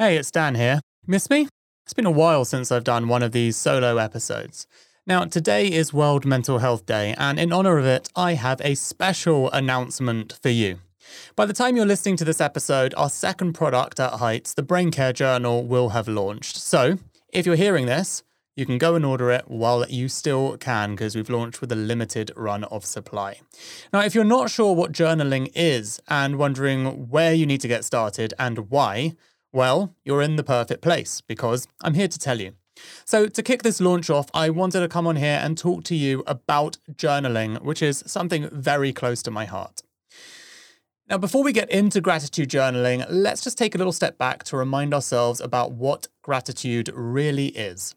Hey, it's Dan here. Miss me? It's been a while since I've done one of these solo episodes. Now, today is World Mental Health Day, and in honor of it, I have a special announcement for you. By the time you're listening to this episode, our second product at Heights, the Brain Care Journal, will have launched. So, if you're hearing this, you can go and order it while you still can because we've launched with a limited run of supply. Now, if you're not sure what journaling is and wondering where you need to get started and why, well, you're in the perfect place because I'm here to tell you. So, to kick this launch off, I wanted to come on here and talk to you about journaling, which is something very close to my heart. Now, before we get into gratitude journaling, let's just take a little step back to remind ourselves about what gratitude really is.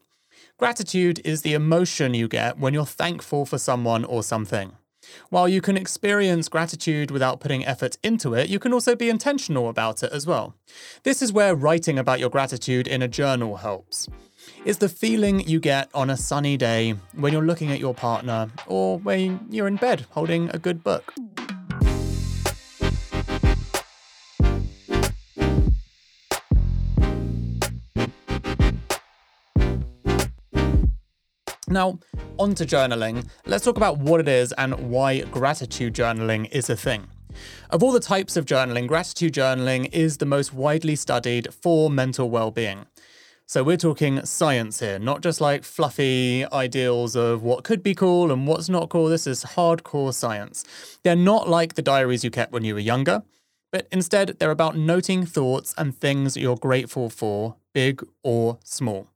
Gratitude is the emotion you get when you're thankful for someone or something. While you can experience gratitude without putting effort into it, you can also be intentional about it as well. This is where writing about your gratitude in a journal helps. It's the feeling you get on a sunny day when you're looking at your partner or when you're in bed holding a good book. Now, on to journaling. Let's talk about what it is and why gratitude journaling is a thing. Of all the types of journaling, gratitude journaling is the most widely studied for mental well being. So we're talking science here, not just like fluffy ideals of what could be cool and what's not cool. This is hardcore science. They're not like the diaries you kept when you were younger, but instead they're about noting thoughts and things you're grateful for, big or small.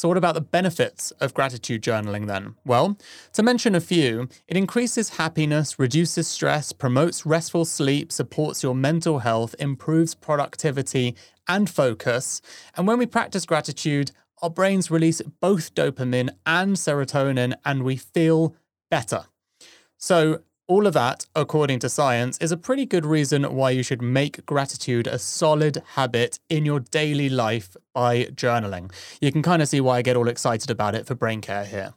So, what about the benefits of gratitude journaling then? Well, to mention a few, it increases happiness, reduces stress, promotes restful sleep, supports your mental health, improves productivity and focus. And when we practice gratitude, our brains release both dopamine and serotonin, and we feel better. So, all of that, according to science, is a pretty good reason why you should make gratitude a solid habit in your daily life by journaling. You can kind of see why I get all excited about it for brain care here.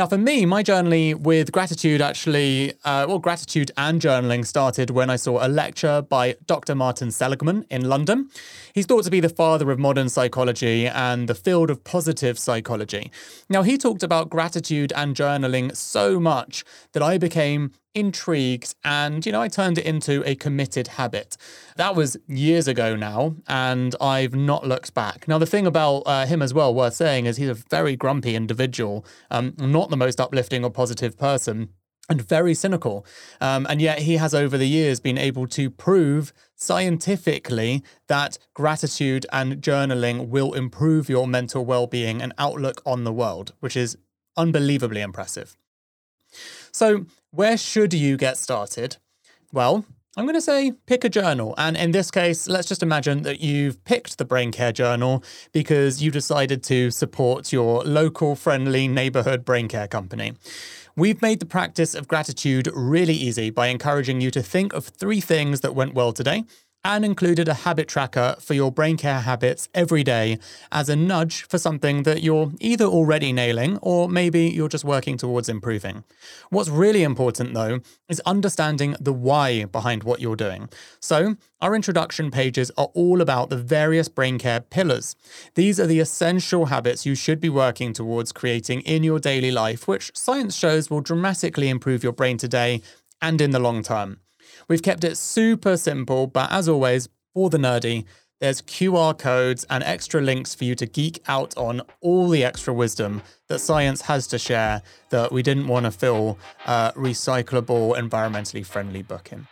Now, for me, my journey with gratitude actually, uh, well, gratitude and journaling started when I saw a lecture by Dr. Martin Seligman in London. He's thought to be the father of modern psychology and the field of positive psychology. Now, he talked about gratitude and journaling so much that I became intrigued and you know I turned it into a committed habit. That was years ago now and I've not looked back. Now the thing about uh, him as well worth saying is he's a very grumpy individual, um, not the most uplifting or positive person and very cynical. Um, and yet he has over the years been able to prove scientifically that gratitude and journaling will improve your mental well-being and outlook on the world, which is unbelievably impressive. So, where should you get started? Well, I'm going to say pick a journal. And in this case, let's just imagine that you've picked the Brain Care Journal because you decided to support your local friendly neighborhood brain care company. We've made the practice of gratitude really easy by encouraging you to think of three things that went well today and included a habit tracker for your brain care habits every day as a nudge for something that you're either already nailing or maybe you're just working towards improving. What's really important though is understanding the why behind what you're doing. So, our introduction pages are all about the various brain care pillars. These are the essential habits you should be working towards creating in your daily life, which science shows will dramatically improve your brain today and in the long term. We've kept it super simple, but as always, for the nerdy, there's QR codes and extra links for you to geek out on all the extra wisdom that science has to share that we didn't want to fill a recyclable, environmentally friendly book in.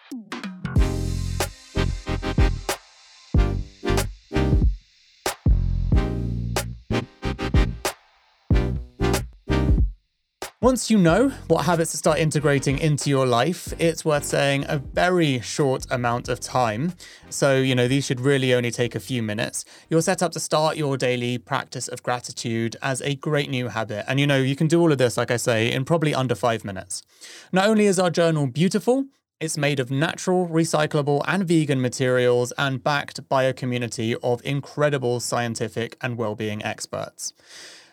Once you know what habits to start integrating into your life, it's worth saying a very short amount of time. So, you know, these should really only take a few minutes. You're set up to start your daily practice of gratitude as a great new habit. And, you know, you can do all of this, like I say, in probably under five minutes. Not only is our journal beautiful, it's made of natural, recyclable, and vegan materials and backed by a community of incredible scientific and well-being experts.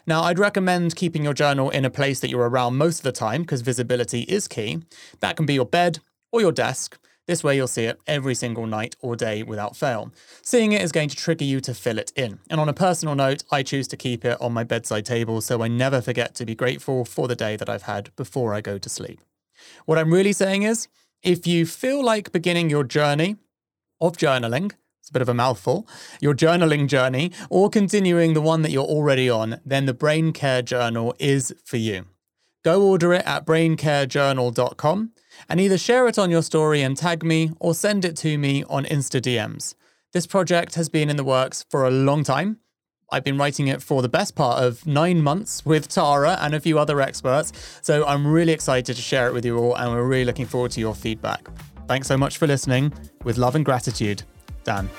Now, I'd recommend keeping your journal in a place that you're around most of the time because visibility is key. That can be your bed or your desk. This way, you'll see it every single night or day without fail. Seeing it is going to trigger you to fill it in. And on a personal note, I choose to keep it on my bedside table so I never forget to be grateful for the day that I've had before I go to sleep. What I'm really saying is, if you feel like beginning your journey of journaling it's a bit of a mouthful, your journaling journey, or continuing the one that you're already on, then the Brain Care Journal is for you. Go order it at braincarejournal.com and either share it on your story and tag me or send it to me on Insta DMs. This project has been in the works for a long time. I've been writing it for the best part of nine months with Tara and a few other experts, so I'm really excited to share it with you all and we're really looking forward to your feedback. Thanks so much for listening. With love and gratitude. Dan.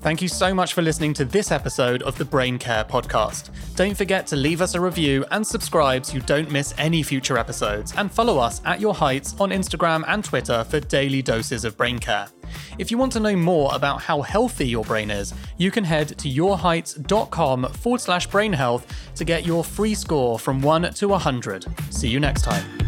Thank you so much for listening to this episode of the Brain Care Podcast. Don't forget to leave us a review and subscribe so you don't miss any future episodes, and follow us at Your Heights on Instagram and Twitter for daily doses of brain care. If you want to know more about how healthy your brain is, you can head to yourheights.com forward slash brain health to get your free score from 1 to 100. See you next time.